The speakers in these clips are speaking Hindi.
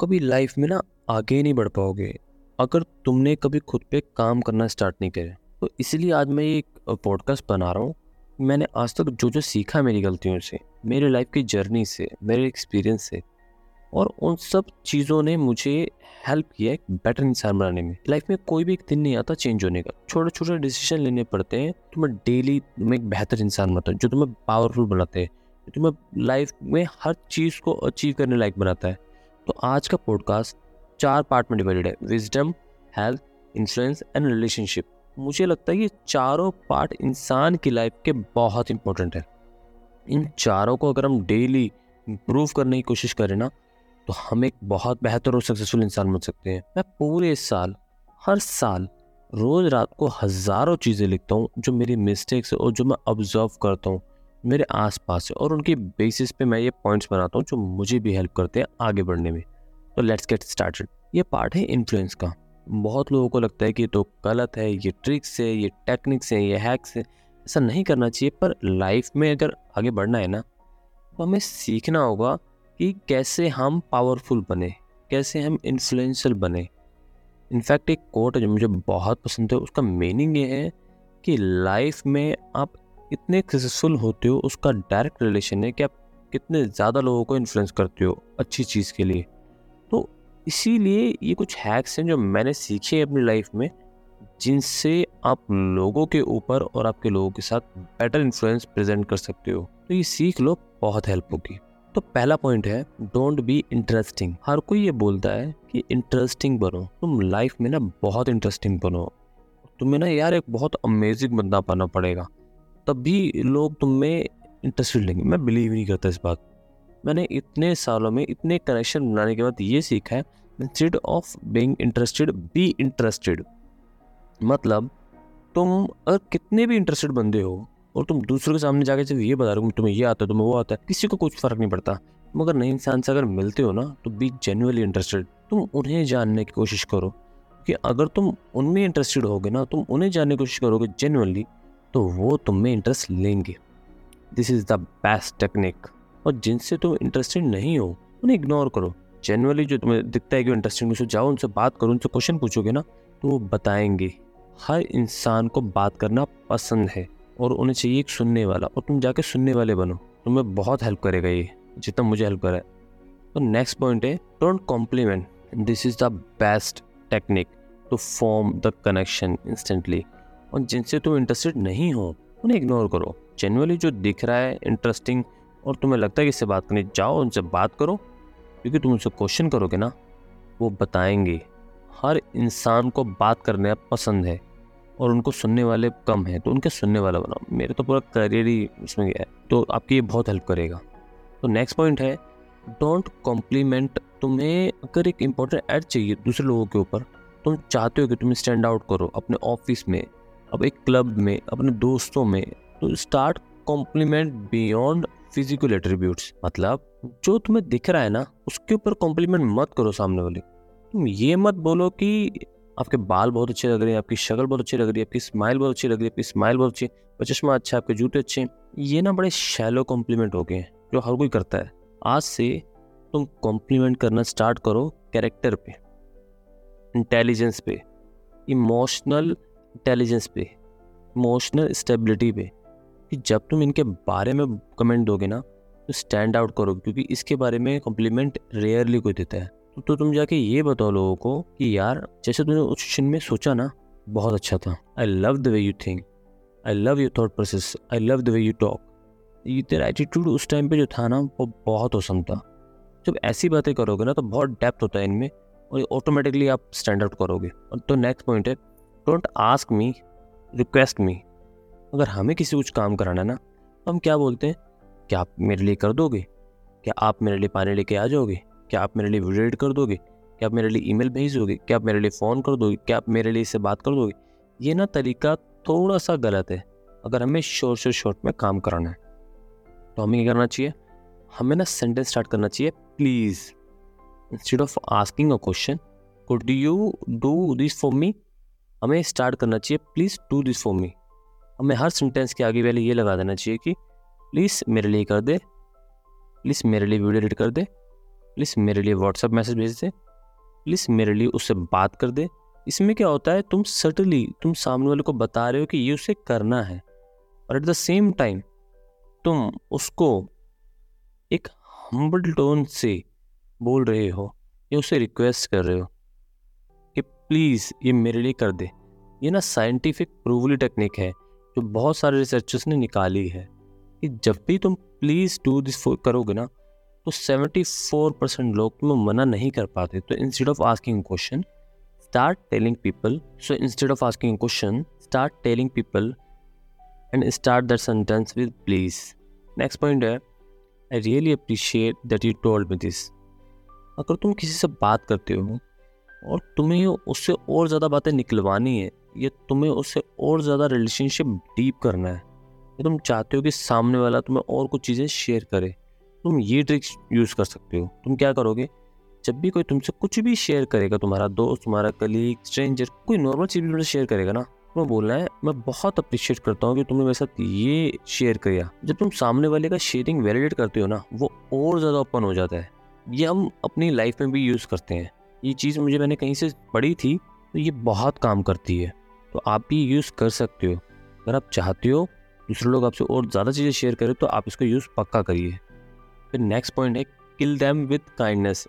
कभी लाइफ में ना आगे नहीं बढ़ पाओगे। अगर तुमने कभी खुद पे काम करना स्टार्ट नहीं करे तो इसलिए आज मैं एक पॉडकास्ट बना रहा हूँ। मैंने आज तक जो जो सीखा मेरी गलतियों से, मेरे लाइफ की जर्नी से, मेरे एक्सपीरियंस से, और उन सब चीज़ों ने मुझे हेल्प किया एक बेटर इंसान बनाने में। लाइफ में कोई भी एक दिन नहीं आता चेंज होने का। छोटे छोटे डिसीज़न लेने पड़ते हैं तुम्हें डेली तुम्हें एक बेहतर इंसान बनाता है, जो तुम्हें पावरफुल बनाते हैं तुम्हें लाइफ में हर चीज़ को अचीव करने लायक बनाता है। तो आज का पॉडकास्ट चार पार्ट में डिवाइडेड है wisdom health insurance and relationship मुझे लगता है ये चारों पार्ट इंसान की लाइफ के बहुत इंपॉर्टेंट है। इन चारों को अगर हम डेली इम्प्रूव करने की कोशिश करें ना तो हम एक बहुत बेहतर और सक्सेसफुल इंसान बन सकते हैं। मैं पूरे साल, हर साल, रोज़ रात को हज़ारों चीज़ें लिखता हूँ, जो मेरी मिस्टेक्स और जो मैं ऑब्ज़र्व करता हूँ। मेरे आसपास है और उनके बेसिस पे मैं ये पॉइंट्स बनाता हूँ जो मुझे भी हेल्प करते हैं आगे बढ़ने में। तो लेट्स गेट स्टार्टेड ये पार्ट है इन्फ्लुएंस का। बहुत लोगों को लगता है कि ये तो गलत है, ये ट्रिक्स है, ये टेक्निक्स हैं, ये हैक्स है। ऐसा नहीं करना चाहिए, पर लाइफ में अगर आगे बढ़ना है ना तो हमें सीखना होगा कि कैसे हम पावरफुल बने, कैसे हम इन्फ्लुएंशियल बने। इनफैक्ट एक कोट है जो मुझे बहुत पसंद है, उसका मीनिंग ये है कि लाइफ में आप इतने सक्सेसफुल होते हो, उसका डायरेक्ट रिलेशन है कि आप कितने ज़्यादा लोगों को इन्फ्लुएंस करते हो अच्छी चीज़ के लिए। तो इसीलिए ये कुछ हैक्स हैं जो मैंने सीखे हैं अपनी लाइफ में, जिनसे आप लोगों के ऊपर और आपके लोगों के साथ बेटर इन्फ्लुएंस प्रेजेंट कर सकते हो। तो ये सीख लो, बहुत हेल्प होगी। तो पहला पॉइंट है डोंट बी इंटरेस्टिंग हर कोई ये बोलता है कि इंटरेस्टिंग बनो। तुम लाइफ में ना बहुत इंटरेस्टिंग बनो। तुम्हें ना यार एक बहुत अमेजिंग बंदा बनना पड़ेगा। तब भी लोग तुम में इंटरेस्टेड लेंगे। मैं बिलीव नहीं करता इस बात मैंने इतने सालों में इतने कनेक्शन बनाने के बाद ये सीखा है instead of being interested be interested मतलब तुम अगर कितने भी इंटरेस्टेड बंदे हो, और तुम दूसरों के सामने जाके जब ये बता रहे हो तुम्हें ये आता है, तुम्हें वो आता है, किसी को कुछ फ़र्क नहीं पड़ता। मगर नए इंसान से अगर मिलते हो ना तो बी जेनुअली इंटरेस्टेड तुम उन्हें जानने की कोशिश करो कि अगर तुम उनमें इंटरेस्टेड होगे ना, तुम उन्हें जानने की कोशिश करोगे जेनुअनली तो वो तुम में इंटरेस्ट लेंगे। This is the best technique और जिनसे तुम इंटरेस्टेड नहीं हो, उन्हें इग्नोर करो। जनरली जो तुम्हें दिखता है कि इंटरेस्टेड मुझे जाओ उनसे बात करो, उनसे क्वेश्चन पूछोगे ना तो वो बताएँगे। हर इंसान को बात करना पसंद है और उन्हें चाहिए एक सुनने वाला और तुम जाके सुनने वाले बनो। तुम्हें बहुत हेल्प करेगा ये, जितना मुझे हेल्प करा है। तो नेक्स्ट पॉइंट है don't compliment this is the best technique to form the connection instantly और जिनसे तुम इंटरेस्टेड नहीं हो, उन्हें इग्नोर करो। जनरली जो दिख रहा है इंटरेस्टिंग और तुम्हें लगता है कि इससे बात करनी जाओ, उनसे बात करो, क्योंकि तुम उनसे क्वेश्चन करोगे ना, वो बताएँगे। हर इंसान को बात करने पसंद है, और उनको सुनने वाले कम हैं तो उनके सुनने वाला बनाओ। मेरे तो पूरा करियर ही उसमें गया है तो आपकी ये बहुत हेल्प करेगा। तो नेक्स्ट पॉइंट है डोंट कॉम्प्लीमेंट तुम्हें अगर एक इम्पोर्टेंट ऐड चाहिए दूसरे लोगों के ऊपर, तुम चाहते हो कि तुम स्टैंड आउट करो अपने ऑफ़िस में। अब एक क्लब में, अपने दोस्तों में तो start compliment beyond physical attributes मतलब जो तुम्हें दिख रहा है ना, उसके ऊपर कॉम्प्लीमेंट मत करो सामने वाले। तुम ये मत बोलो कि आपके बाल बहुत अच्छे लग रहे हैं, आपकी शक्ल बहुत अच्छी लग रही है, आपकी स्माइल बहुत अच्छी लग रही है, आपकी स्माइल बहुत अच्छी चश्मा अच्छा आपके जूते अच्छे हैं। ये ना बड़े शैलो कॉम्प्लीमेंट हो गए हैं, जो हर कोई करता है। आज से तुम कॉम्प्लीमेंट करना स्टार्ट करो कैरेक्टर पे इंटेलिजेंस पे इमोशनल इंटेलिजेंस पे इमोशनल स्टेबिलिटी पे कि जब तुम इनके बारे में कमेंट दोगे ना तो स्टैंड आउट करोगे क्योंकि इसके बारे में कॉम्प्लीमेंट रेयरली कोई देता है। तो, तो तुम जाके ये बताओ लोगों को कि यार जैसे तुमने उस क्वेश्चन में सोचा ना बहुत अच्छा था। I love the way you think I love your thought process I love the way you talk ये तेरा एटीट्यूड उस टाइम पे जो था ना वो बहुत औसम था। जब ऐसी बातें करोगे ना तो बहुत डेप्थ होता है इनमें और ऑटोमेटिकली आप स्टैंड आउट करोगे। और तो नेक्स्ट पॉइंट है don't ask me, request me. अगर हमें किसी कुछ काम कराना है ना तो हम क्या बोलते हैं? क्या आप मेरे लिए कर दोगे? क्या आप मेरे लिए पानी लेके आ जाओगे? क्या आप मेरे लिए वीडियो कर दोगे? क्या आप मेरे लिए ईमेल भेज दोगे क्या आप मेरे लिए फ़ोन कर दोगे? क्या आप मेरे लिए इससे बात कर दोगे? ये ना तरीका थोड़ा सा गलत है। अगर हमें शॉर्ट से शॉर्ट में काम कराना है तो हमें क्या करना चाहिए? हमें ना सेंटेंस स्टार्ट करना चाहिए, please, instead of asking a question, could you do this for me? हमें स्टार्ट करना चाहिए please do this for me हमें हर सेंटेंस के आगे पहले ये लगा देना चाहिए कि प्लीज़ मेरे लिए कर दे प्लीज़ मेरे लिए वीडियो एडिट कर दे प्लीज़ मेरे लिए व्हाट्सअप मैसेज भेज दे प्लीज़ मेरे लिए उससे बात कर दे। इसमें क्या होता है, तुम सटली तुम सामने वाले को बता रहे हो कि ये उसे करना है, और एट द सेम टाइम तुम उसको एक हम्बल टोन से बोल रहे हो, या उसे रिक्वेस्ट कर रहे हो। प्लीज़ ये मेरे लिए कर दे। ये ना साइंटिफिक प्रूवली टेक्निक है, जो बहुत सारे रिसर्चर्स ने निकाली है। कि जब भी तुम प्लीज़ डू दिस करोगे ना तो 74 परसेंट लोग तुम्हें मना नहीं कर पाते। तो instead of asking question start telling people so instead of asking question start telling people and start that sentence with please next point है I really appreciate that you told me this अगर तुम किसी से बात करते हो और तुम्हें उससे और ज़्यादा बातें निकलवानी है। या तुम्हें उससे और ज़्यादा रिलेशनशिप डीप करना है। या तुम चाहते हो कि सामने वाला तुम्हें और कुछ चीज़ें शेयर करे। तुम ये ट्रिक्स यूज़ कर सकते हो। तुम क्या करोगे? जब भी कोई तुमसे कुछ भी शेयर करेगा, तुम्हारा दोस्त, तुम्हारा कलीग स्ट्रेंजर कोई नॉर्मल चीज़ भी शेयर करेगा ना, तुम्हें बोलना है, मैं बहुत अप्रिशिएट करता हूँ कि तुमने मेरे साथ ये शेयर किया। जब तुम सामने वाले का शेयरिंग वैलिडेट करते हो ना, वो और ज़्यादा ओपन हो जाता है। ये हम अपनी लाइफ में भी यूज़ करते हैं। ये चीज़ मुझे मैंने कहीं से पढ़ी थी तो ये बहुत काम करती है। तो आप भी यूज़ कर सकते हो। अगर आप चाहते हो दूसरे लोग आपसे और ज़्यादा चीज़ें शेयर करें तो आप इसको यूज़ पक्का करिए। फिर नेक्स्ट पॉइंट है किल दैम विद काइंडनेस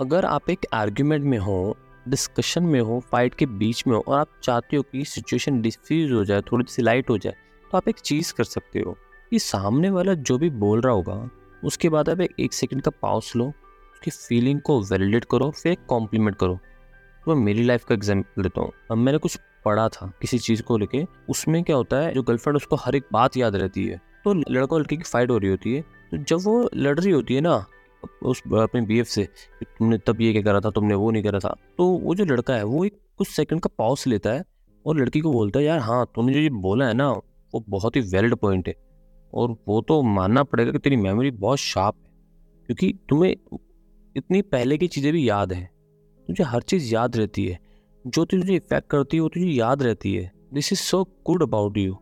अगर आप एक आर्ग्यूमेंट में हो डिस्कशन में हो फाइट के बीच में हो, और आप चाहते हो कि सिचुएशन डिफ्यूज हो जाए, थोड़ी सी लाइट हो जाए तो आप एक चीज़ कर सकते हो। कि सामने वाला जो भी बोल रहा होगा, उसके बाद आप एक सेकंड का पाउस लो। उसकी फीलिंग को वैलिडेट करो फिर कॉम्प्लीमेंट करो। तो मैं मेरी लाइफ का एग्ज़ाम्पल देता हूँ। अब मैंने कुछ पढ़ा था किसी चीज़ को लेके, उसमें क्या होता है, जो गर्लफ्रेंड उसको हर एक बात याद रहती है तो लड़का लड़की की फाइट हो रही होती है तो जब वो लड़ रही होती है ना, उस अपने बीएफ से तुमने तब ये क्या करा था, तुमने वो नहीं करा था तो वो जो लड़का है, वो एक कुछ सेकंड का पॉज लेता है, और लड़की को बोलता है, यार हाँ तुमने जो ये बोला है ना, वो बहुत ही वैलिड पॉइंट है, और वो तो मानना पड़ेगा कि तेरी मेमोरी बहुत शार्प है, क्योंकि तुम्हें इतनी पहले की चीज़ें भी याद हैं। तुझे हर चीज़ याद रहती है। जो तुझे इफ़ेक्ट करती है, वो तुझे याद रहती है। This is so good about you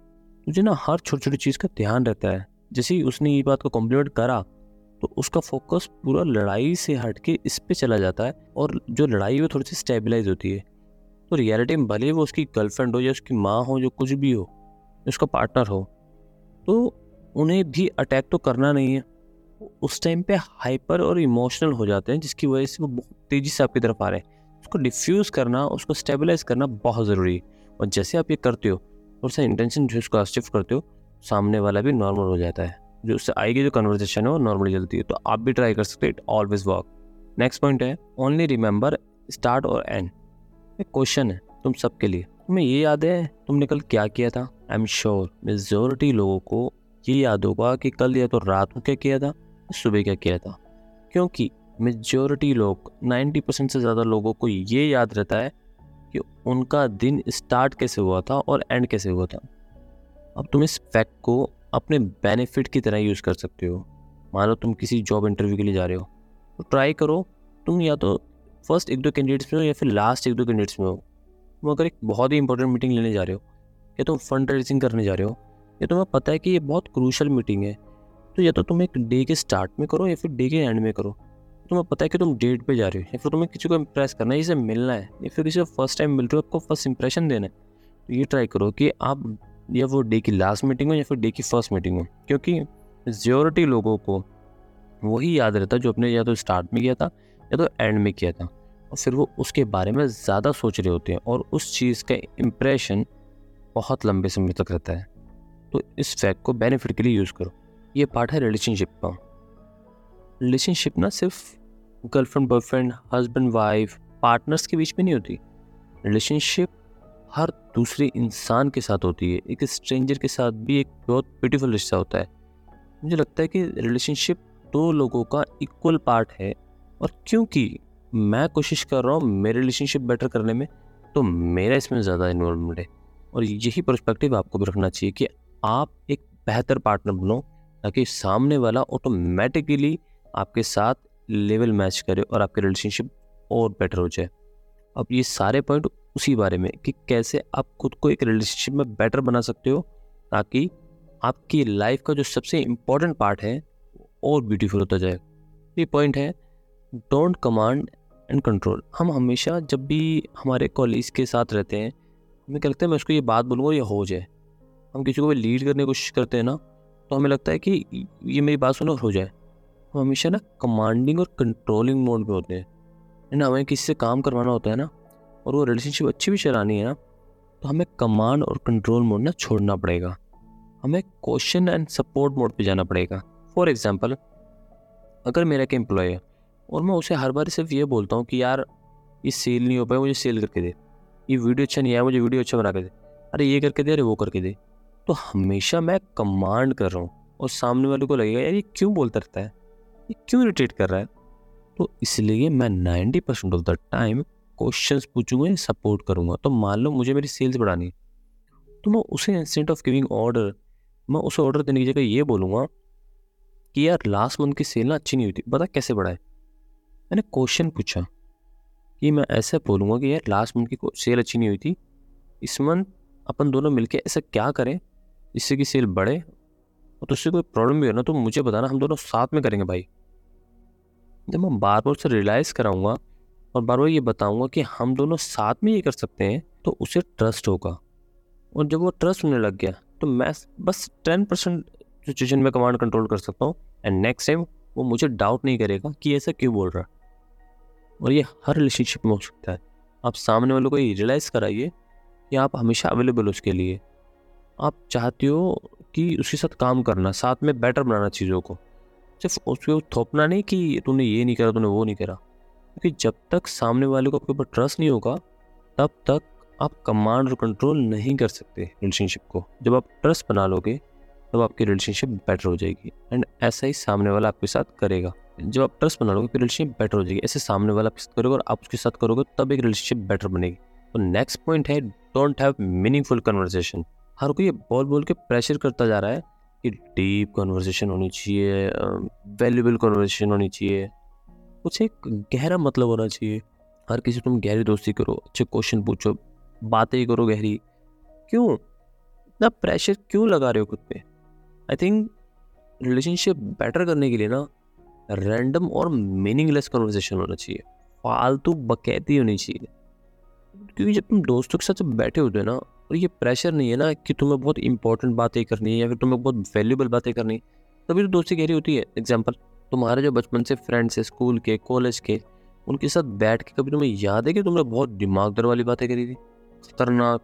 तुझे ना हर छोटी छोटी चीज़ का ध्यान रहता है। जैसे ही उसने ये बात को कॉम्प्लीमेंट करा तो उसका फोकस पूरा लड़ाई से हट के इस पर चला जाता है और जो लड़ाई है थोड़ी सी स्टेबलाइज होती है। तो रियलिटी में भले वो उसकी गर्लफ्रेंड हो या उसकी माँ हो, जो कुछ भी हो, उसका पार्टनर हो तो उन्हें भी अटैक तो करना नहीं है। उस टाइम पे हाइपर और इमोशनल हो जाते हैं, जिसकी वजह से वो बहुत तेज़ी से आपकी तरफ़ आ रहे हैं। उसको डिफ्यूज़ करना, उसको स्टेबलाइज करना बहुत ज़रूरी है। और जैसे आप ये करते हो और सा इंटेंशन जो उसको शिफ्ट करते हो, सामने वाला भी नॉर्मल हो जाता है। जो उससे आएगी जो कन्वर्जेशन है, वो नॉर्मली चलती है। तो आप भी ट्राई कर सकते हो it always work next point है ओनली रिमेंबर स्टार्ट और एंड एक क्वेश्चन है तुम सबके लिए। तुम्हें ये याद है, तुमने कल क्या किया था? आई एम श्योर मेजोरिटी लोगों को ये याद होगा कि कल या तो रात को क्या किया था? सुबह क्या किया था? क्योंकि मेजोरिटी लोग 90 परसेंट से ज़्यादा लोगों को ये याद रहता है कि उनका दिन स्टार्ट कैसे हुआ था और एंड कैसे हुआ था। अब तुम इस फैक्ट को अपने बेनिफिट की तरह यूज़ कर सकते हो। मान लो तुम किसी जॉब इंटरव्यू के लिए जा रहे हो। तो ट्राई करो, तुम या तो फ़र्स्ट एक दो कैंडिडेट्स में हो या फिर लास्ट एक दो कैंडिडेट्स में हो। तुम अगर एक बहुत ही इंपॉर्टेंट मीटिंग लेने जा रहे हो, या तुम फंड रेजिंग करने जा रहे हो, या तुम्हें पता है कि ये बहुत क्रूशल मीटिंग है तो या तो तुम एक डे के स्टार्ट में करो या फिर डे के एंड में करो। तुम्हें पता है कि तुम डेट पे जा रहे हो, या फिर तुम्हें किसी को इम्प्रेस करना है इसे मिलना है, या फिर किसी को फ़र्स्ट टाइम मिल रहे हो, आपको फ़र्स्ट इंप्रेशन देना है। तो ये ट्राई करो कि आप या वो डे की लास्ट मीटिंग हो या फिर डे की फ़र्स्ट मीटिंग हो, क्योंकि मेजोरिटी लोगों को वही याद रहता जो अपने या तो स्टार्ट में किया था, या तो एंड में किया था। और फिर वो उसके बारे में ज़्यादा सोच रहे होते हैं और उस चीज़ का इम्प्रेशन बहुत लंबे समय तक रहता है। तो इस फैक्ट को बेनिफिट के लिए यूज़ करो। ये पार्ट है रिलेशनशिप का। रिलेशनशिप ना सिर्फ़ girlfriend boyfriend husband wife partners के बीच में नहीं होती। रिलेशनशिप हर दूसरे इंसान के साथ होती है। एक स्ट्रेंजर के साथ भी एक बहुत ब्यूटीफुल रिश्ता होता है। मुझे लगता है कि रिलेशनशिप दो लोगों का इक्वल पार्ट है। और क्योंकि मैं कोशिश कर रहा हूँ मेरे रिलेशनशिप बेटर करने में तो मेरा इसमें ज़्यादा इन्वॉल्वमेंट है। और यही परस्पेक्टिव आपको भी रखना चाहिए कि आप एक बेहतर पार्टनर बनो ताकि सामने वाला ऑटोमेटिकली आपके साथ लेवल मैच करे और आपके रिलेशनशिप और बेटर हो जाए। अब ये सारे पॉइंट उसी बारे में कि कैसे आप खुद को एक रिलेशनशिप में बेटर बना सकते हो ताकि आपकी लाइफ का जो सबसे इम्पोर्टेंट पार्ट है और ब्यूटीफुल होता जाए। ये पॉइंट है डोंट कमांड एंड कंट्रोल हम हमेशा जब भी हमारे कॉलेज के साथ रहते हैं, हमें क्या लगता है मैं उसको ये बात बोलूँगा ये हो जाए। हम किसी को भी लीड करने की कोशिश करते हैं ना तो हमें लगता है कि ये मेरी बात सुनो, हो जाए। हम हमेशा ना कमांडिंग और कंट्रोलिंग मोड पे होते हैं। ना? हमें किसी से काम करवाना होता है ना, और वो रिलेशनशिप अच्छी भी चलानी है ना तो हमें कमांड और कंट्रोल मोड ना छोड़ना पड़ेगा। हमें क्वेश्चन एंड सपोर्ट मोड पे जाना पड़ेगा। फॉर एग्ज़ाम्पल अगर मेरा एक एम्प्लॉय है, और मैं उसे हर बार सिर्फ़ ये बोलता हूँ कि यार, ये सेल नहीं हो पाया, मुझे सेल करके दे। ये वीडियो अच्छा नहीं आया, मुझे वीडियो अच्छा बना के दे। अरे, ये करके दे, अरे, वो करके दे। तो हमेशा मैं कमांड कर रहा हूँ और सामने वाले को लगेगा, यार, ये क्यों बोलता रहता है? ये क्यों इरिटेट कर रहा है? तो इसलिए मैं ninety percent of the time questions पूछूँगा या सपोर्ट करूँगा। तो मान लो मुझे मेरी सेल्स बढ़ानी तो मैं उसे इंस्टेंट ऑफ़ गिविंग ऑर्डर मैं उसे ऑर्डर देने की जगह ये बोलूँगा कि, यार लास्ट मंथ की सेल ना अच्छी नहीं हुई थी बता कैसे बढ़ाए? मैंने क्वेश्चन पूछा कि मैं ऐसे बोलूँगा कि, यार लास्ट मंथ की सेल अच्छी नहीं हुई थी, इस मंथ अपन दोनों मिलके ऐसा क्या करें? जिससे कि सेल बढ़े और तो उससे कोई प्रॉब्लम भी हो ना तो मुझे बताना, हम दोनों साथ में करेंगे भाई। जब मैं बार बार उसे रियलाइज़ कराऊँगा और बार बार ये बताऊँगा कि हम दोनों साथ में ये कर सकते हैं तो उसे ट्रस्ट होगा। और जब वो ट्रस्ट होने लग गया तो मैं बस टेन परसेंट सिचुएशन में कमांड कंट्रोल कर सकता हूँ एंड नेक्स्ट टाइम वो मुझे डाउट नहीं करेगा कि ऐसा क्यों बोल रहा और ये हर रिलेशनशिप में हो सकता है। आप सामने वालों को ये रियलाइज़ कराइए कि आप हमेशा अवेलेबल उसके लिए। आप चाहते हो कि उसके साथ काम करना, साथ में बेटर बनाना चीज़ों को। सिर्फ़ उसको थोपना नहीं कि तूने ये नहीं करा, तूने वो नहीं करा। क्योंकि जब तक सामने वाले को आपके ऊपर ट्रस्ट नहीं होगा, तब तक आप कमांड और कंट्रोल नहीं कर सकते रिलेशनशिप को। जब आप ट्रस्ट बना लोगे, तब आपकी रिलेशनशिप बेटर हो जाएगी एंड ऐसा ही सामने वाला आपके साथ करेगा। जब आप ट्रस्ट बना लोगे, फिर रिलेशनशिप बेटर हो जाएगी। ऐसे सामने वाला आपके साथ करोगे और आप उसके साथ करोगे, तब एक रिलेशनशिप बेटर बनेगी। तो नेक्स्ट पॉइंट है डोंट हैव मीनिंगफुल कन्वर्सेशन हर कोई ये बोल बोल के प्रेशर करता जा रहा है कि डीप कन्वर्सेशन होनी चाहिए वैल्यूबल कन्वर्सेशन होनी चाहिए। कुछ एक गहरा मतलब होना चाहिए। हर किसी तुम गहरी दोस्ती करो, अच्छे क्वेश्चन पूछो, बातें करो गहरी। क्यों? इतना प्रेशर क्यों लगा रहे हो खुद पे? आई थिंक रिलेशनशिप बेटर करने के लिए ना रैंडम और मीनिंगलेस कन्वर्सेशन होना चाहिए। फालतू बकैती होनी चाहिए। क्योंकि जब तुम दोस्तों के साथ जब बैठे होते हो ना और ये प्रेशर नहीं है ना कि तुम्हें बहुत इंपॉर्टेंट बातें करनी है या फिर तुम्हें बहुत वैल्यूबल बातें करनी है। तभी तो दोस्ती गहरी होती है। एग्ज़ाम्पल तुम्हारे जो बचपन से फ्रेंड्स है स्कूल के कॉलेज के, उनके साथ बैठ के कभी तुम्हें याद है कि तुमने बहुत दिमागदार वाली बातें करी थी? खतरनाक,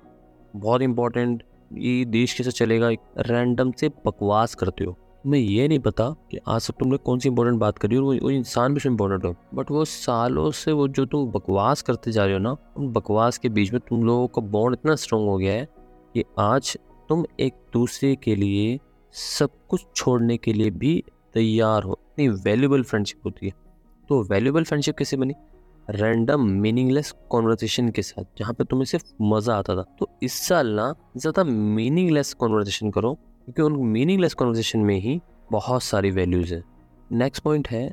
बहुत इंपॉर्टेंट ये देश कैसे चलेगा? रैंडम से बकवास करते हो। तुम्हें ये नहीं पता कि आज तक तुमने कौन सी इंपॉर्टेंट बात करी और वो, वो इंसान भी इंपॉर्टेंट हो। बट वो सालों से वो जो तुम बकवास करते जा रहे हो ना उन बकवास के बीच में तुम लोगों का बॉन्ड इतना स्ट्रॉन्ग हो गया है कि आज तुम एक दूसरे के लिए सब कुछ छोड़ने के लिए भी तैयार हो। इतनी वैल्यूबल फ्रेंडशिप होती है। तो वैल्यूबल फ्रेंडशिप कैसे बनी? रैंडम मीनिंगलेस कॉन्वर्जेशन के साथ जहाँ पे तुम्हें सिर्फ़ मज़ा आता था। तो इस साल ना ज़्यादा मीनिंगलेस कॉन्वर्जेशन करो। क्योंकि उन मीनिंगलेस कॉन्वर्जेशन में ही बहुत सारी वैल्यूज़ हैं। नेक्स्ट पॉइंट है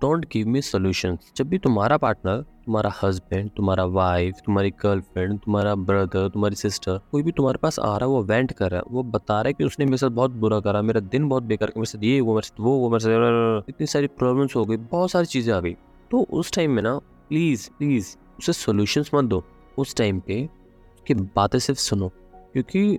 डोंट गिव मी सोल्यूशन जब भी तुम्हारा पार्टनर तुम्हारा हस्बैंड तुम्हारा वाइफ तुम्हारी गर्लफ्रेंड तुम्हारा ब्रदर तुम्हारी सिस्टर कोई भी तुम्हारे पास आ रहा है, वो वेंट कर रहा है, वो बता रहा है कि उसने मेरे साथ बहुत बुरा करा, मेरा दिन बहुत बेकार मेरे साथ ये वो मेरे साथ वो वो मेरे साथ इतनी सारी प्रॉब्लम्स हो गई, बहुत सारी चीज़ें आ गई। तो उस टाइम में ना प्लीज़ प्लीज़ उसे सोल्यूशंस मत दो। उस टाइम पे उसकी बातें सिर्फ़ सुनो, क्योंकि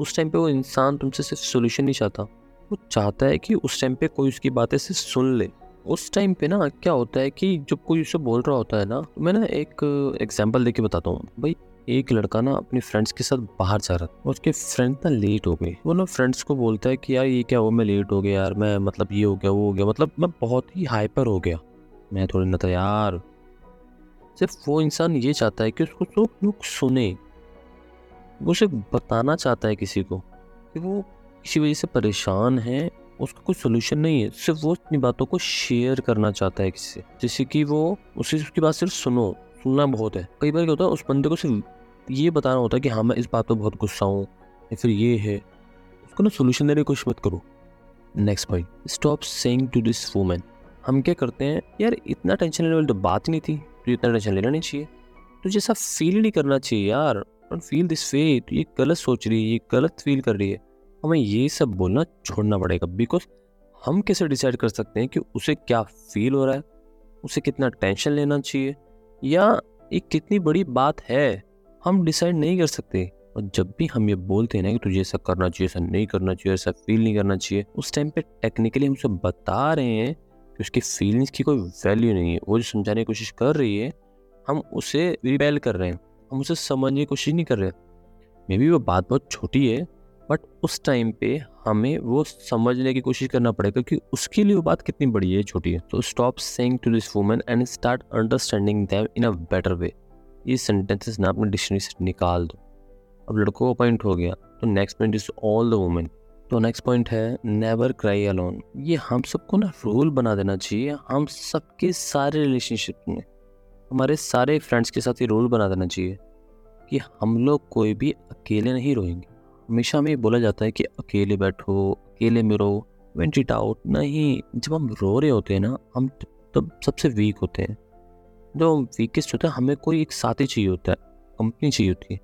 उस टाइम पे वो इंसान तुमसे सिर्फ़ सोल्यूशन नहीं चाहता। वो चाहता है कि उस टाइम पे कोई उसकी बातें सिर्फ़ सुन ले। उस टाइम पे ना क्या होता है कि जब कोई उसे बोल रहा होता है ना तो मैं ना एक एग्ज़ाम्पल दे के बताता हूँ। भाई, एक लड़का ना अपने फ्रेंड्स के साथ बाहर जा रहा था उसके फ्रेंड ना लेट हो गए। वो ना फ्रेंड्स को बोलता है कि यार, ये क्या हो, मैं लेट हो गया यार, मैं मतलब ये हो गया, वो हो गया। मतलब मैं बहुत ही हाइपर हो गया। मैं थोड़ी ना था यार। सिर्फ़ वो इंसान ये चाहता है कि उसको लोग सुने। वो उसे बताना चाहता है किसी को कि वो किसी वजह से परेशान है, उसका कोई सोल्यूशन नहीं है। सिर्फ़ वो अपनी बातों को शेयर करना चाहता है किसी से। जैसे कि वो उसे उसकी बात सिर्फ़ सुनो, सुनना बहुत है। कई बार क्या होता है, उस बंदे को सिर्फ़ ये बताना होता है कि हाँ मैं इस बात पर बहुत गुस्सा हूँ, या फिर ये है। उसको ना सोल्यूशन देने की कोशिश मत करो। Next point stop saying to this women हम क्या करते हैं, यार, इतना टेंशन लेने वाली तो बात नहीं थी तो इतना टेंशन लेना नहीं चाहिए। तो जैसा फील नहीं करना चाहिए यार। फील दिस वे तो ये गलत सोच रही है, ये गलत फील कर रही है। हमें ये सब बोलना छोड़ना पड़ेगा बिकॉज़ हम कैसे डिसाइड कर सकते हैं कि उसे क्या फील हो रहा है? उसे कितना टेंशन लेना चाहिए? या ये कितनी बड़ी बात है, हम डिसाइड नहीं कर सकते। और जब भी हम ये बोलते हैं ना कि तुझे ऐसा करना चाहिए, ऐसा नहीं करना चाहिए, ऐसा फील नहीं करना चाहिए, उस टाइम पे टेक्निकली हम उसे बता रहे हैं कि उसकी फीलिंग्स की कोई वैल्यू नहीं है। वो जो समझाने की कोशिश कर रही है, हम उसे रिपेल कर रहे हैं। हम उसे समझने की कोशिश नहीं कर रहे। मे बी वो बात बहुत छोटी है बट उस टाइम पे हमें वो समझने की कोशिश करना पड़ेगा कि उसके लिए वो बात कितनी बड़ी है, छोटी है। तो stop saying to this woman and start understanding them in a better way ये सेंटेंसेस ना अपने डिक्शनरी से निकाल दो। अब लड़कों का पॉइंट हो गया। तो next point is all the women तो नेक्स्ट पॉइंट है नेवर क्राई अलोन ये हम सबको ना रूल बना देना चाहिए। हम सबके सारे रिलेशनशिप में हमारे सारे फ्रेंड्स के साथ ये रूल बना देना चाहिए कि हम लोग कोई भी अकेले नहीं रोएँगे। हमेशा हमें बोला जाता है कि अकेले बैठो, अकेले में रो वेंट इट आउट नहीं। जब हम रो रहे होते हैं ना, हम तब सबसे वीक होते हैं। जो वीकेस्ट होता है, हमें कोई एक साथी चाहिए होता है कंपनी चाहिए होती है।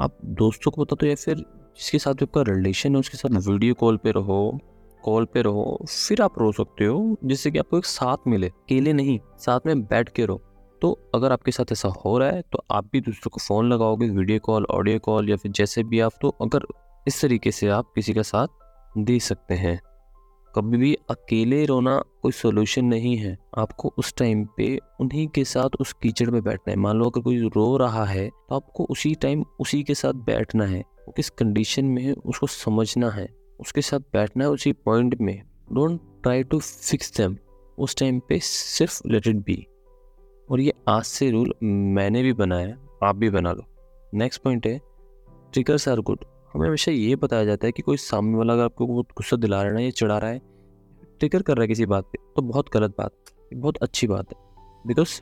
आप दोस्तों को बता दो या फिर जिसके साथ आपका रिलेशन है, उसके साथ वीडियो कॉल पे रहो कॉल पे रहो, फिर आप रो सकते हो, जिससे कि आपको एक साथ मिले। अकेले नहीं, साथ में बैठ के रहो। तो अगर आपके साथ ऐसा हो रहा है तो आप भी दूसरों को फ़ोन लगाओगे, वीडियो कॉल, ऑडियो कॉल या फिर जैसे भी आप तो अगर इस तरीके से आप किसी का साथ दे सकते हैं। कभी भी अकेले रोना कोई सोल्यूशन नहीं है। आपको उस टाइम पे उन्हीं के साथ उस कीचड़ में बैठना है। मान लो अगर कोई रो रहा है तो आपको उसी टाइम उसी के साथ बैठना है। वो किस कंडीशन में है, उसको समझना है। उसके साथ बैठना है उसी पॉइंट में। Don't try to fix them उस टाइम पे सिर्फ़ लेट इट बी और ये आज से रूल मैंने भी बनाया है, आप भी बना लो। नेक्स्ट पॉइंट है ट्रिकर्स आर गुड हमें हमेशा ये बताया जाता है कि कोई सामने वाला अगर आपको बहुत गुस्सा दिला रहा है या चिढ़ा रहा है ट्रिगर कर रहा है किसी बात पे तो बहुत गलत बात बहुत अच्छी बात है। बिकॉज़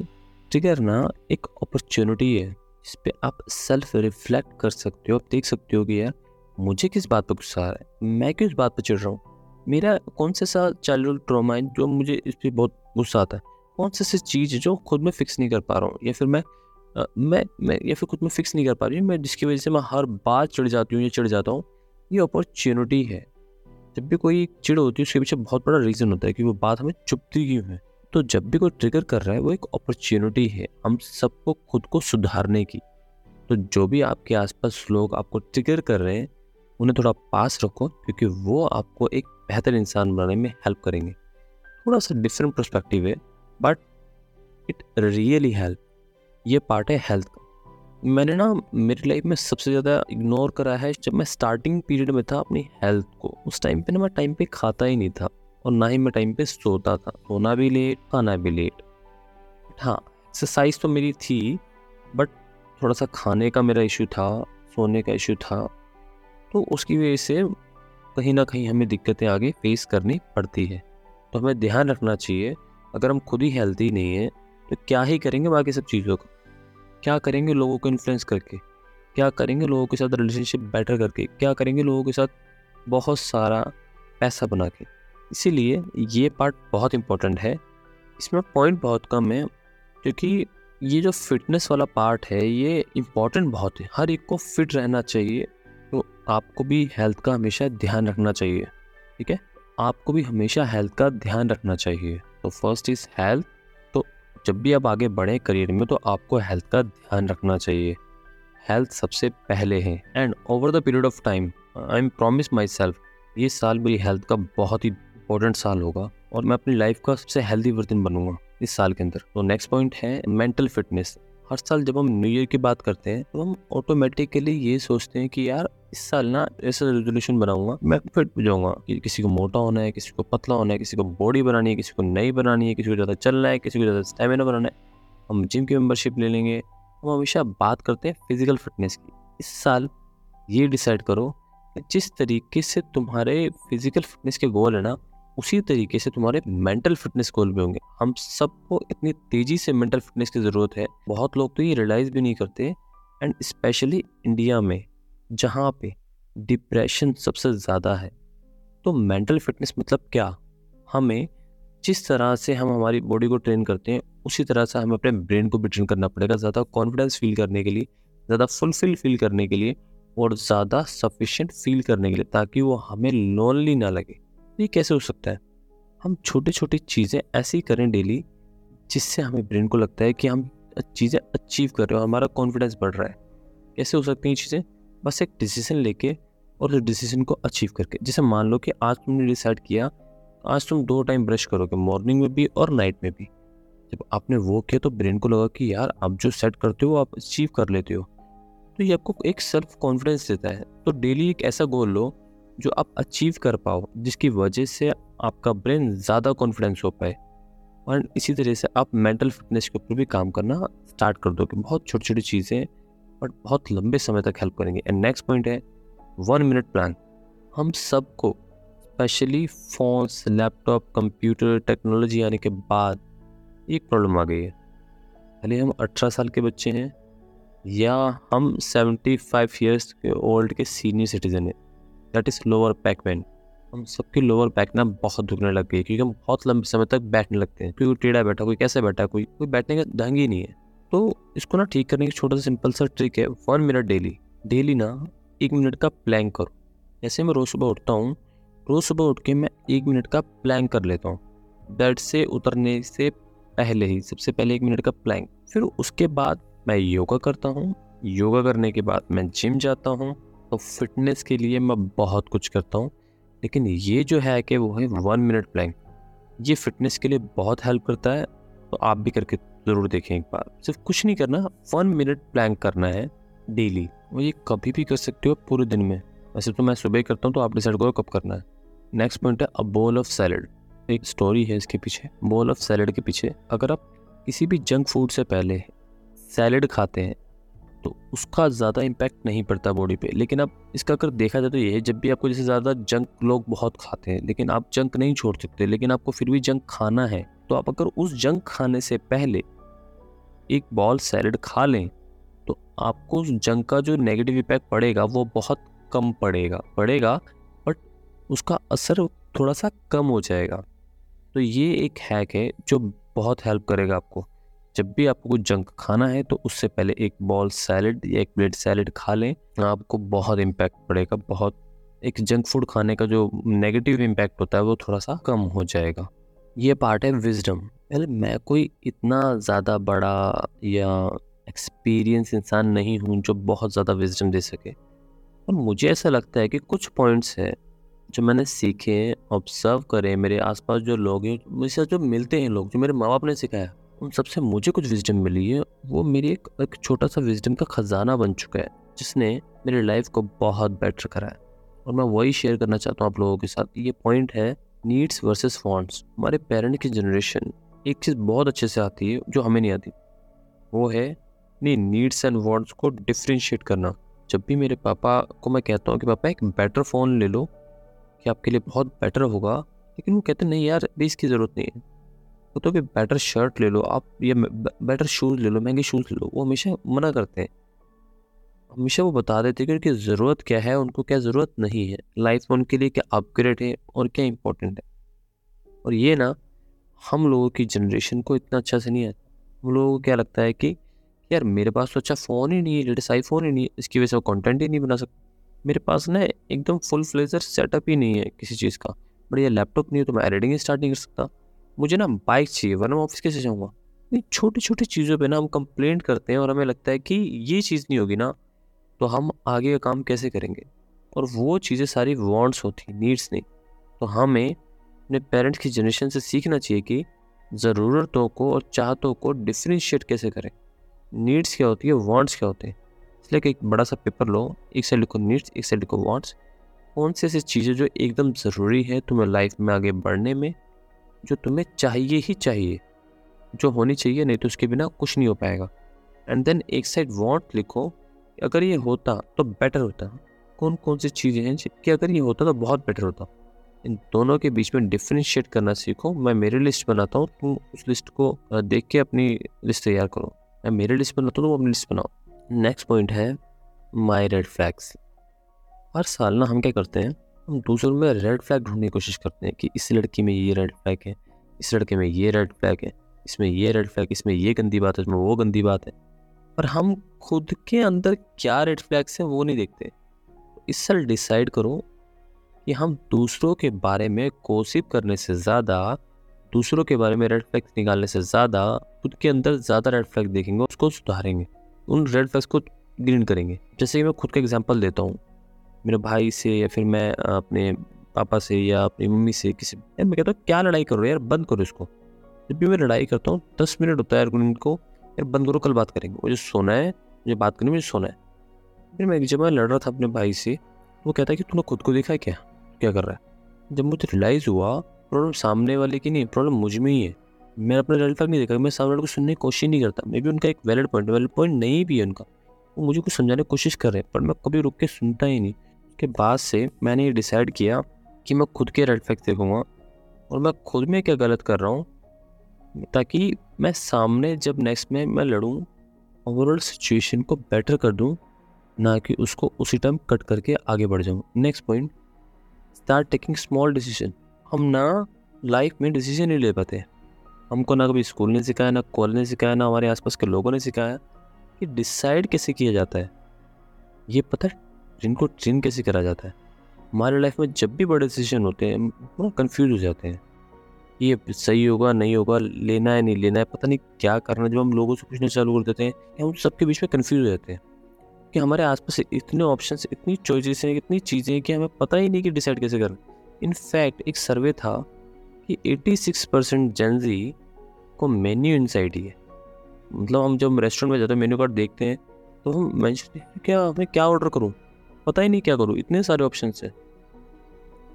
ट्रिगर ना एक अपॉर्चुनिटी है इस पर आप सेल्फ रिफ्लेक्ट कर सकते हो, आप देख सकते हो कि यार, मुझे किस बात पर गुस्सा आ रहा है, मैं किस बात पर चिढ़ रहा हूँ? मेरा कौन सा सा चाइल्ड ट्रोमा है जो मुझे इस पर बहुत गुस्सा आता है? कौन सी सी चीज़ जो खुद में फिक्स नहीं कर पा रहा हूँ? या फिर मैं मैं मैं, या फिर खुद में फिक्स नहीं कर पा रही हूँ मैं जिसकी वजह से मैं हर बार चढ़ जाती हूँ या चढ़ जाता हूँ, ये अपॉर्चुनिटी है। जब भी कोई चिड़ होती है, उसके पीछे बहुत बड़ा रीज़न होता है कि वो बात हमें चुपती क्यों है? तो जब भी कोई ट्रिगर कर रहा है, वो एक अपॉर्चुनिटी है हम सबको खुद को सुधारने की। तो जो भी आपके आसपास लोग आपको ट्रिगर कर रहे हैं, उन्हें थोड़ा पास रखो, क्योंकि वो आपको एक बेहतर इंसान बनाने में हेल्प करेंगे। थोड़ा सा डिफरेंट परस्पेक्टिव है। बट इट रियली हेल्प ये पार्ट है हेल्थ का। मैंने ना मेरी लाइफ में सबसे ज़्यादा इग्नोर करा है जब मैं स्टार्टिंग पीरियड में था अपनी हेल्थ को। उस टाइम पे ना मैं टाइम पे खाता ही नहीं था और ना ही मैं टाइम पे सोता था। सोना भी लेट खाना भी लेट हाँ एक्सरसाइज तो मेरी थी बट थोड़ा सा खाने का मेरा इशू था, सोने का इशू था। तो उसकी वजह से कहीं ना कहीं हमें दिक्कतें आगे फेस करनी पड़ती है। तो हमें ध्यान रखना चाहिए अगर हम खुद ही हेल्थी नहीं है तो क्या ही करेंगे बाकी सब चीज़ों का? क्या करेंगे लोगों को इन्फ्लुएंस करके? क्या करेंगे लोगों के साथ रिलेशनशिप बेटर करके? क्या करेंगे लोगों के साथ बहुत सारा पैसा बना के? इसीलिए ये पार्ट बहुत इम्पोर्टेंट है। इसमें पॉइंट बहुत कम है, क्योंकि ये जो फिटनेस वाला पार्ट है, ये इंपॉर्टेंट बहुत है। हर एक को फिट रहना चाहिए तो आपको भी हेल्थ का हमेशा ध्यान रखना चाहिए, ठीक है? आपको भी हमेशा हेल्थ का ध्यान रखना चाहिए। तो फ़र्स्ट इज़ हेल्थ तो जब भी आप आगे बढ़ें करियर में तो आपको हेल्थ का ध्यान रखना चाहिए। हेल्थ सबसे पहले है। And over the period of time I am promise myself ये साल मेरी हेल्थ का बहुत ही इंपॉर्टेंट साल होगा और मैं अपनी लाइफ का सबसे हेल्दी वर्जन बनूँगा इस साल के अंदर। तो नेक्स्ट पॉइंट है मेंटल फिटनेस हर साल जब हम न्यू ईयर की बात करते हैं तो हम ऑटोमेटिकली ये सोचते हैं कि यार इस साल ना ऐसा रेजोल्यूशन बनाऊँगा। मैं फिट हो जाऊँगा कि किसी को मोटा होना है, किसी को पतला होना है, किसी को बॉडी बनानी है, किसी को नई बनानी है, किसी को ज़्यादा चलना है, किसी को ज़्यादा स्टेमिना बनाना है। हम जिम की मेम्बरशिप ले लेंगे। हम हमेशा बात करते हैं फ़िज़िकल फिटनेस की। इस साल ये डिसाइड करो कि जिस तरीके से तुम्हारे फ़िज़िकल फिटनेस के गोल है ना, उसी तरीके से तुम्हारे मेंटल फिटनेस गोल भी होंगे। हम सबको इतनी तेज़ी से मेंटल फिटनेस की ज़रूरत है। बहुत लोग तो ये रियलाइज़ भी नहीं करते। एंड स्पेशली इंडिया में जहाँ पे डिप्रेशन सबसे ज़्यादा है। तो मेंटल फिटनेस मतलब क्या? हमें जिस तरह से हम हमारी बॉडी को ट्रेन करते हैं, उसी तरह से हमें अपने ब्रेन को भी ट्रेन करना पड़ेगा। ज़्यादा कॉन्फिडेंस फील करने के लिए, ज़्यादा फुलफिल फील करने के लिए और ज़्यादा सफिशेंट फील करने के लिए ताकि वो हमें लोनली ना लगे। ये कैसे हो सकता है? हम छोटी छोटी चीज़ें ऐसी करें डेली जिससे हमें ब्रेन को लगता है कि हम चीज़ें अचीव कर रहे हो हमारा कॉन्फिडेंस बढ़ रहा है। कैसे हो सकती हैं ये चीज़ें? बस एक डिसीज़न लेके और उस डिसीज़न को अचीव करके। जैसे मान लो कि आज तुमने डिसाइड किया, आज तुम दो टाइम ब्रश करोगे मॉर्निंग में भी और नाइट में भी। जब आपने वो किया तो ब्रेन को लगा कि यार, आप जो सेट करते हो, आप अचीव कर लेते हो। तो ये आपको एक सेल्फ कॉन्फिडेंस देता है। तो डेली एक ऐसा गोल लो, जो आप अचीव कर पाओ, जिसकी वजह से आपका ब्रेन ज़्यादा कॉन्फिडेंस हो पाए। और इसी तरह से आप मेंटल फिटनेस के ऊपर भी काम करना स्टार्ट कर दो बहुत छोटी छोटी चीज़ें बट बहुत लंबे समय तक हेल्प करेंगे। एंड नेक्स्ट पॉइंट है वन मिनट प्लान हम सबको specially phones laptop computer technology आने के बाद एक प्रॉब्लम आ गई है। भले हम अठारह साल के बच्चे हैं, या हम सेवेंटी फाइव ईयर्स के ओल्ड के सीनियर सिटीजन हैं। दैट इज़ लोअर बैक हम सबकी लोअर बैक ना बहुत दुखने लग गई क्योंकि हम बहुत लंबे समय तक बैठने लगते हैं। क्योंकि टेढ़ा बैठा, कोई कैसे बैठा, कोई कोई बैठने का ढंग ही नहीं है। तो इसको ना ठीक करने की छोटा सा सिंपल सा ट्रिक है। वन मिनट डेली डेली ना एक मिनट का प्लैंक करो। जैसे मैं रोज़ सुबह उठता हूँ। रोज़ सुबह उठ के मैं एक मिनट का प्लैंक कर लेता हूँ। बेड से उतरने से पहले ही, सबसे पहले एक मिनट का प्लैंक फिर उसके बाद मैं योगा करता हूँ। योगा करने के बाद मैं जिम जाता हूँ। तो फिटनेस के लिए मैं बहुत कुछ करता हूँ। लेकिन ये जो है कि वो है वन मिनट प्लैंक ये फिटनेस के लिए बहुत हेल्प करता है। तो आप भी करके ज़रूर देखें एक बार। सिर्फ़ कुछ नहीं करना वन मिनट प्लैंक करना है डेली वो ये कभी भी कर सकते हो पूरे दिन में। वैसे तो मैं सुबह करता हूँ तो आप डिसाइड करो कब करना है। नेक्स्ट पॉइंट है अ बोल ऑफ़ सैलड एक स्टोरी है इसके पीछे। बोल ऑफ़ सैलड के पीछे, अगर आप किसी भी जंक फ़ूड से पहले सैलड खाते हैं तो उसका ज़्यादा इम्पैक्ट नहीं पड़ता बॉडी पे। लेकिन अब इसका अगर देखा जाए तो ये है, जब भी आपको जैसे ज़्यादा जंक लोग बहुत खाते हैं, लेकिन आप जंक नहीं छोड़ सकते, लेकिन आपको फिर भी जंक खाना है तो आप अगर उस जंक खाने से पहले एक बॉल सैलड खा लें तो आपको उस जंक का जो नेगेटिव इम्पैक्ट पड़ेगा, वो बहुत कम पड़ेगा। पड़ेगा बट उसका असर थोड़ा सा कम हो जाएगा। तो ये एक हैक है, जो बहुत हेल्प करेगा आपको। जब भी आपको कुछ जंक खाना है तो उससे पहले एक बॉल सैलड या एक प्लेट सैलड खा लें। आपको बहुत इम्पैक्ट पड़ेगा, बहुत। एक जंक फ़ूड खाने का जो नेगेटिव इम्पैक्ट होता है, वो थोड़ा सा कम हो जाएगा। ये पार्ट है विजडम पहले मैं कोई इतना ज़्यादा बड़ा या एक्सपीरियंस इंसान नहीं हूँ जो बहुत ज़्यादा विजडम दे सके। और मुझे ऐसा लगता है कि कुछ पॉइंट्स हैं जो मैंने सीखे ऑब्ज़र्व करे मेरे आसपास जो लोग हैं मुझसे जो मिलते हैं लोग जो मेरे माँ बाप ने सिखाया उन सबसे मुझे कुछ विजडम मिली है। वो मेरी एक, एक छोटा सा विजडम का ख़जाना बन चुका है जिसने मेरी लाइफ को बहुत बेटर करा है। और मैं वही शेयर करना चाहता हूँ आप लोगों के साथ ये पॉइंट है नीड्स वर्सेस वांट्स हमारे पेरेंट की जनरेशन। एक चीज़ बहुत अच्छे से आती है, जो हमें नहीं आती। वो है नहीं नीड्स एंड वांट्स को डिफ्रेंशिएट करना। जब भी मेरे पापा को मैं कहता हूँ कि, पापा, एक बेटर फ़ोन ले लो, कि आपके लिए बहुत बेटर होगा। लेकिन वो कहते नहीं यार, अभी इसकी ज़रूरत नहीं है। वो तो कि बेटर शर्ट ले लो, आप ये बेटर शूज़ ले लो, महँगे शूज़ ले लो। वो हमेशा मना करते हैं। हमेशा वो बता देते हैं कि उनकी ज़रूरत क्या है, उनको क्या ज़रूरत नहीं है। लाइफ में उनके लिए क्या अपग्रेड है और क्या इंपॉर्टेंट है। और ये ना हम लोगों की जनरेशन को इतना अच्छा से नहीं आता हम लोगों को क्या लगता है कि, यार, मेरे पास तो अच्छा फ़ोन ही नहीं है लेटेस्ट आई फ़ोन ही नहीं है, इसकी वजह से वो कंटेंट ही नहीं बना सकता। मेरे पास ना एकदम फुल फ्लेजर सेटअप ही नहीं है किसी चीज़ का। बढ़िया लैपटॉप नहीं है तो मैं एडिटिंग स्टार्ट नहीं कर सकता। मुझे ना बाइक चाहिए, वरना मैं ऑफ़िस कैसे जाऊँगा? नहीं छोटी छोटी चीज़ों पे ना हम कंप्लेंट करते हैं और हमें लगता है कि ये चीज़ नहीं होगी ना तो हम आगे का काम कैसे करेंगे? और वो चीज़ें सारी वांट्स होती नीड्स नहीं। तो हमें अपने पेरेंट्स की जनरेशन से सीखना चाहिए कि ज़रूरतों को और चाहतों को डिफ्रेंशिएट कैसे करें। नीड्स क्या होती है? वांट्स क्या होते हैं? इसलिए कि एक बड़ा सा पेपर लो, एक साइड लिखो नीड्स एक साइड लिखो वांट्स कौन सी ऐसी चीज़ें जो एकदम ज़रूरी है तुम्हें लाइफ में आगे बढ़ने में, जो तुम्हें चाहिए ही चाहिए? जो होनी चाहिए, नहीं तो उसके बिना कुछ नहीं हो पाएगा। एंड देन एक साइड वांट लिखो, अगर ये होता तो बेटर होता। कौन कौन सी चीज़ें हैं कि अगर ये होता तो बहुत बेटर होता। इन दोनों के बीच में डिफ्रेंशिएट करना सीखो। मैं मेरी लिस्ट बनाता हूँ, तुम उस लिस्ट को देख के अपनी लिस्ट तैयार करो। मैं मेरी लिस्ट बनाता हूँ तो अपनी लिस्ट बनाओ। नेक्स्ट पॉइंट है माई रेड फ्लैग्स हर साल ना हम क्या करते हैं, हम दूसरों में रेड फ्लैग ढूँढने की कोशिश करते हैं कि इस लड़की में ये रेड फ्लैग है, इस लड़के में ये रेड फ्लैग है, इसमें ये रेड फ्लैग इसमें ये गंदी बात है, इसमें वो गंदी बात है। पर हम खुद के अंदर क्या रेड फ्लैग्स हैं वो नहीं देखते। इस साल डिसाइड करो कि हम दूसरों के बारे में कोशिश करने से ज़्यादा, दूसरों के बारे में रेड फ्लैग्स निकालने से ज़्यादा, खुद के अंदर ज़्यादा रेड फ्लैग देखेंगे उसको सुधारेंगे। उन रेड फ्लैग्स को ग्रीन करेंगे। जैसे कि मैं खुद का एग्ज़ाम्पल देता हूँ। मेरे भाई से या फिर मैं अपने पापा से या अपनी मम्मी से किसी, यार मैं कहता हूँ, क्या लड़ाई करो यार, बंद करो इसको। जब भी मैं लड़ाई करता हूँ, दस मिनट होता है यार को, यार बंद करो, कल बात करेंगे। मुझे सोना है, मुझे बात करनी मुझे सोना है। फिर मैं जब मैं लड़ रहा था अपने भाई से, वो कहता है कि तूने खुद को देखा है क्या? क्या कर रहा है? जब मुझे रियलाइज़ हुआ प्रॉब्लम सामने वाले की नहीं प्रॉब्लम मुझमें ही है। मैं अपना रिज़ल्ट नहीं देखा, मैं सामने वाले को सुनने की कोशिश नहीं करता। मे भी उनका एक वैलिड पॉइंट वैलिड पॉइंट नहीं भी है उनका। वो मुझे कुछ समझाने की कोशिश कर रहे हैं, पर मैं कभी रुक के सुनता ही नहीं। उसके बाद से मैंने ये डिसाइड किया कि मैं खुद के रेड फैक्ट देखूँगा। और मैं खुद में क्या गलत कर रहा हूँ? ताकि मैं सामने जब नेक्स्ट में मैं लड़ूँ ओवरऑल सिचुएशन को बेटर कर दूँ, ना कि उसको उसी टाइम कट करके आगे बढ़ जाऊँ। Next point start taking small decision हम ना लाइफ में डिसीज़न नहीं ले पाते। हमको ना कभी स्कूल ने सिखाया, ना कॉलेज ने सिखाया, ना हमारे आसपास के लोगों ने सिखाया कि डिसाइड कैसे किया जाता है। ये पता है जिनको ट्रेन कैसे करा जाता है? हमारे लाइफ में जब भी बड़े डिसीज़न होते हैं, हम कंफ्यूज हो जाते हैं। ये सही होगा, नहीं होगा, लेना है, नहीं लेना है, पता नहीं क्या करना जब हम लोगों से पूछना चालू कर देते हैं, हम सबके बीच में कन्फ्यूज़ हो जाते हैं। कि हमारे आसपास इतने ऑप्शन इतनी चॉइसेस हैं, इतनी चीज़ें हैं कि हमें पता ही नहीं कि डिसाइड कैसे करें। इनफैक्ट एक सर्वे था कि 86 परसेंट जेंजी को मेन्यू इनसाइड ही। है मतलब हम जब रेस्टोरेंट में जाते हैं मेन्यू कार्ड देखते हैं तो हम मैं क्या मैं क्या ऑर्डर करूँ? पता ही नहीं क्या करूँ? इतने सारे ऑप्शन है।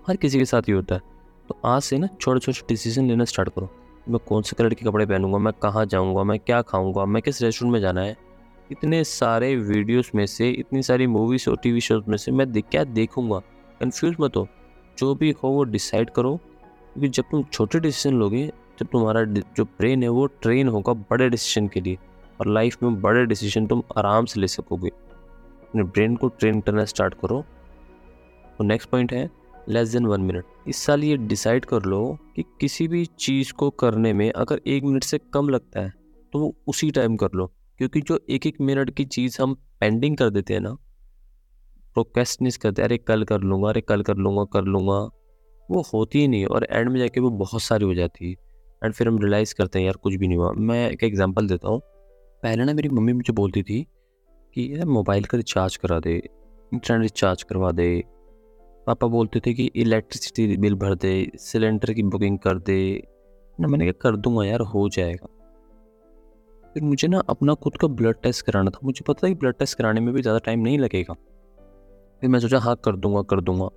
हर किसी के साथ ही होता है। तो आज से ना छोटे छोटे डिसीज़न लेना स्टार्ट करो। मैं कौन से कलर के कपड़े पहनूँगा? मैं कहाँ जाऊँगा? मैं क्या खाऊँगा? मैं किस रेस्टोरेंट में जाना है? इतने सारे वीडियोस में से, इतनी सारी मूवीज़ और टीवी शोज़ में से मैं देख, क्या देखूँगा? कंफ्यूज मत हो। जो भी हो, वो डिसाइड करो। क्योंकि जब तुम छोटे डिसीज़न लोगे जब तुम्हारा जो ब्रेन है, वो ट्रेन होगा बड़े डिसीज़न के लिए। और लाइफ में बड़े डिसीज़न तुम आराम से ले सकोगे। अपने ब्रेन को ट्रेन करना स्टार्ट करो। तो नेक्स्ट पॉइंट है लेस देन वन मिनट इस साल ये डिसाइड कर लो कि किसी भी चीज़ को करने में अगर एक मिनट से कम लगता है तो वो उसी टाइम कर लो। क्योंकि जो एक एक मिनट की चीज़ हम पेंडिंग कर देते हैं ना प्रोकेस्टनिस करते अरे कल कर लूँगा, अरे कल कर लूँगा कर लूँगा, वो होती ही नहीं और एंड में जाके वो बहुत सारी हो जाती है। एंड फिर हम रियलाइज़ करते हैं, यार, कुछ भी नहीं हुआ। मैं एक एग्जांपल देता हूँ। पहले ना मेरी मम्मी मुझे बोलती थी कि, यार मोबाइल का रिचार्ज करा दे इंटरनेट रिचार्ज करवा दे। पापा बोलते थे कि इलेक्ट्रिसिटी बिल भर दे सिलेंडर की बुकिंग कर दे। ना मैंने कहा, कर दूँगा यार, हो जाएगा। फिर मुझे ना अपना खुद का ब्लड टेस्ट कराना था। मुझे पता है कि ब्लड टेस्ट कराने में भी ज़्यादा टाइम नहीं लगेगा। फिर मैं सोचा हाँ कर दूँगा कर दूँगा।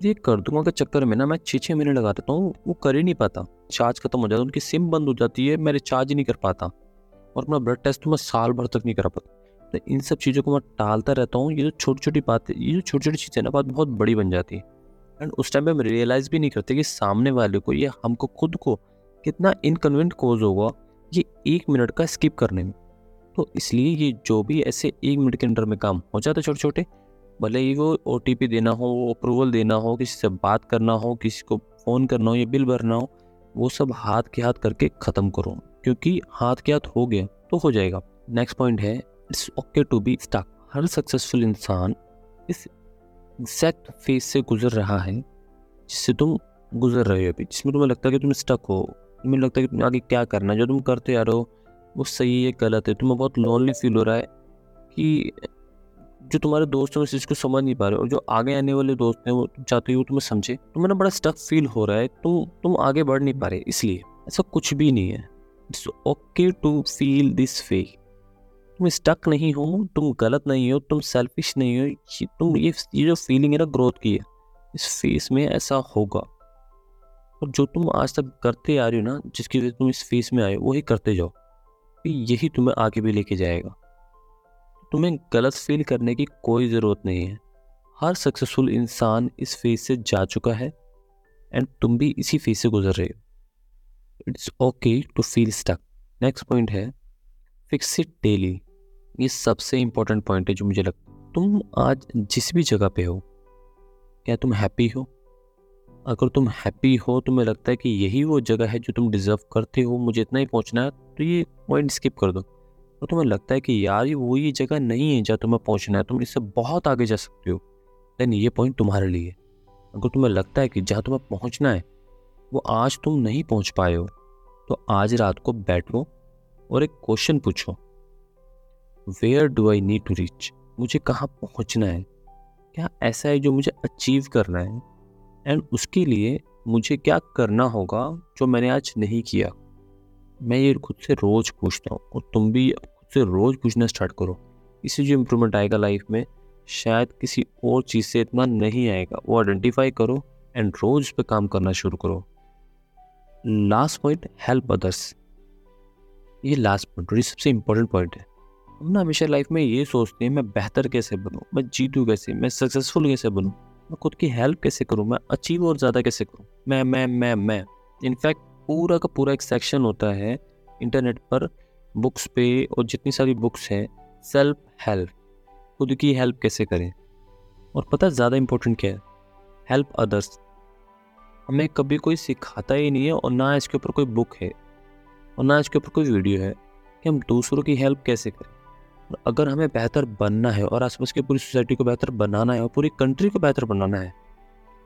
ये कर दूँगा के चक्कर में ना मैं छः छः महीने लगा देता हूँ, वो कर ही नहीं पाता। चार्ज खत्म हो जाता उनकी सिम बंद हो जाती है मैं रिचार्ज ही नहीं कर पाता। और अपना ब्लड टेस्ट तो मैं साल भर तक नहीं करा पाता। तो इन सब चीज़ों को मैं टालता रहता हूँ, ये जो छोटी छोटी बातें, ये जो छोटी छोटी चीज़ें ना, बात बहुत बड़ी बन जाती है। एंड उस टाइम पे हम रियलाइज़ भी नहीं करते कि सामने वाले को ये हमको खुद को कितना इनकन्वीनियंट कोज होगा। ये एक मिनट का स्किप करने में। तो इसलिए ये जो भी ऐसे एक मिनट के अंडर में काम हो जाते छोटे छोटे भले ही वो ओटीपी देना हो, वो अप्रूवल देना हो, किसी से बात करना हो, किसी को फ़ोन करना हो या बिल भरना हो, वो सब हाथ के हाथ करके ख़त्म करो। क्योंकि हाथ के हाथ हो गया तो हो जाएगा। नेक्स्ट पॉइंट है it's okay to be stuck her successful इंसान इस एग्जैक्ट फ़ेज़ से गुजर रहा है, जिससे तुम गुजर रहे हो अभी, जिसमें तुम्हें लगता है कि तुम स्टक हो। तुम्हें लगता है कि आगे क्या करना है? जो तुम करते आ रहे हो, वो सही है, गलत है। तुम्हें बहुत लोनली फील हो रहा है कि जो तुम्हारे दोस्त हैं उस चीज़ को समझ नहीं पा रहे और जो आगे आने वाले दोस्त हैं, वो चाहते हो तुम्हें समझे। तुम्हें ना बड़ा स्टक फील हो रहा है। तुम तुम आगे बढ़ नहीं पा रहे, इसलिए। ऐसा कुछ भी नहीं है। It's okay to feel this way तुम स्टक नहीं हो, तुम गलत नहीं हो, तुम सेल्फिश नहीं हो। तुम, ये ये जो फीलिंग है ना ग्रोथ की है, इस फेस में ऐसा होगा। और जो तुम आज तक करते आ रहे हो ना, जिसकी वजह से तुम इस फेस में आए वही करते जाओ। यही तुम्हें आगे भी लेके जाएगा। तुम्हें गलत फील करने की कोई ज़रूरत नहीं है। हर सक्सेसफुल इंसान इस फ़ेज़ से जा चुका है एंड तुम भी इसी फ़ेज़ से गुजर रहे हो। It's okay to feel stuck next point है फिक्स इट डेली ये सबसे इंपॉर्टेंट पॉइंट है जो मुझे लगता है तुम आज जिस भी जगह पे हो क्या तुम हैप्पी हो अगर तुम हैप्पी हो, तुम्हें लगता है कि यही वो जगह है जो तुम डिज़र्व करते हो, मुझे इतना ही पहुँचना है तो ये पॉइंट स्किप कर दो। तो तुम्हें लगता है कि यार वो ये जगह नहीं है जहाँ तुम्हें पहुँचना है, तुम इससे बहुत आगे जा सकते हो। देन ये पॉइंट तुम्हारे लिए अगर तुम्हें लगता है कि जहाँ तुम्हें पहुँचना है, वो आज तुम नहीं पहुँच पाए हो तो आज रात को बैठो और एक क्वेश्चन पूछो। Where do I need to reach मुझे कहाँ पहुँचना है? क्या ऐसा है जो मुझे अचीव करना है? एंड उसके लिए मुझे क्या करना होगा जो मैंने आज नहीं किया? मैं ये खुद से रोज़ पूछता हूँ और तुम भी खुद से रोज़ पूछना स्टार्ट करो। इससे जो इम्प्रूवमेंट आएगा लाइफ में, शायद किसी और चीज़ से इतना नहीं आएगा। वो आइडेंटिफाई करो एंड रोज़ उस पर काम करना शुरू करो। लास्ट पॉइंट हेल्प अदर्स ये लास्ट पॉइंट और ये सबसे इंपॉर्टेंट पॉइंट है। हम ना हमेशा लाइफ में ये सोचते हैं, मैं बेहतर कैसे बनूँ? मैं जीतूँ कैसे, मैं सक्सेसफुल कैसे बनूँ? मैं खुद की हेल्प कैसे करूँ? मैं अचीव और ज़्यादा कैसे करूँ? मैं मैं मैं मैं। इनफैक्ट पूरा का पूरा एक सेक्शन होता है इंटरनेट पर बुक्स पे, और जितनी सारी बुक्स हैं सेल्फ हेल्प खुद की हेल्प कैसे करें? और पता ज़्यादा इम्पोर्टेंट क्या है? हेल्प अदर्स हमें कभी कोई सिखाता ही नहीं है, और ना इसके ऊपर कोई बुक है, और ना इसके ऊपर कोई वीडियो है, कि हम दूसरों की हेल्प कैसे करें? अगर हमें बेहतर बनना है और आसपास की पूरी सोसाइटी को बेहतर बनाना है और पूरी कंट्री को बेहतर बनाना है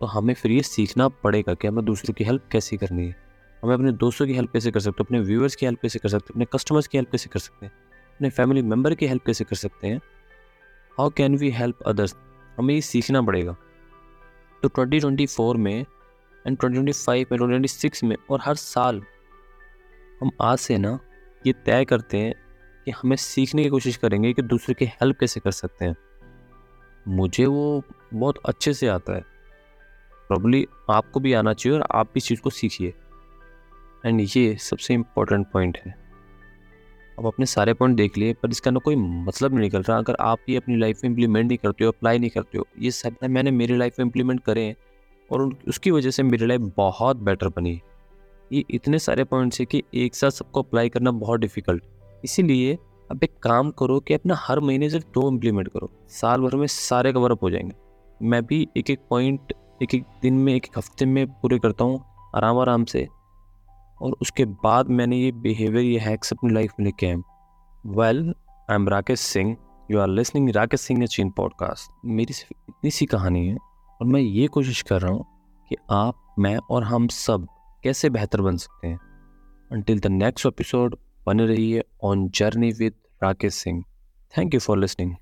तो हमें फिर ये सीखना पड़ेगा कि हमें दूसरों की हेल्प कैसे करनी है। हमें अपने दोस्तों की हेल्प कैसे कर सकते हैं, अपने व्यूअर्स की हेल्प कैसे कर सकते हैं, अपने कस्टमर्स की हेल्प कैसे कर सकते हैं, अपने फैमिली मेंबर की हेल्प कैसे कर सकते हैं। How can we help others हमें ये सीखना पड़ेगा। तो 2024 में एंड 2025 में 2026 में और हर साल हम आज से ना ये तय करते हैं कि हमें सीखने की कोशिश करेंगे कि दूसरे की हेल्प कैसे कर सकते हैं। मुझे वो बहुत अच्छे से आता है। प्रॉब्ली आपको भी आना चाहिए और आप भी चीज़ को सीखिए। एंड ये सबसे इम्पोर्टेंट पॉइंट है। अब अपने सारे पॉइंट देख लिए, पर इसका ना कोई मतलब नहीं निकल रहा। अगर आप ये अपनी लाइफ में इम्प्लीमेंट नहीं करते हो अप्लाई नहीं करते हो, ये सब मैंने मेरी लाइफ में इम्प्लीमेंट करे हैं और उसकी वजह से मेरी लाइफ बहुत बेटर बनी। ये इतने सारे पॉइंट्स है कि एक साथ सबको अप्लाई करना बहुत डिफ़िकल्ट इसीलिए अब एक काम करो कि अपना हर महीने सिर्फ़ दो इम्प्लीमेंट करो। साल भर में सारे कवर अप हो जाएँगे। मैं भी एक एक पॉइंट एक एक दिन में, एक एक हफ़्ते में पूरे करता हूँ आराम आराम से। और उसके बाद मैंने ये बिहेवियर ये हैक्स अपनी लाइफ में लेके आए well I am Rakesh Singh you are listening Rakesh Singh चीन पॉडकास्ट मेरी सिर्फ़ इतनी सी कहानी है और मैं ये कोशिश कर रहा हूँ कि आप, मैं और हम सब कैसे बेहतर बन सकते हैं। Until द नेक्स्ट episode बने रहिए on journey with Rakesh Singh thank you for listening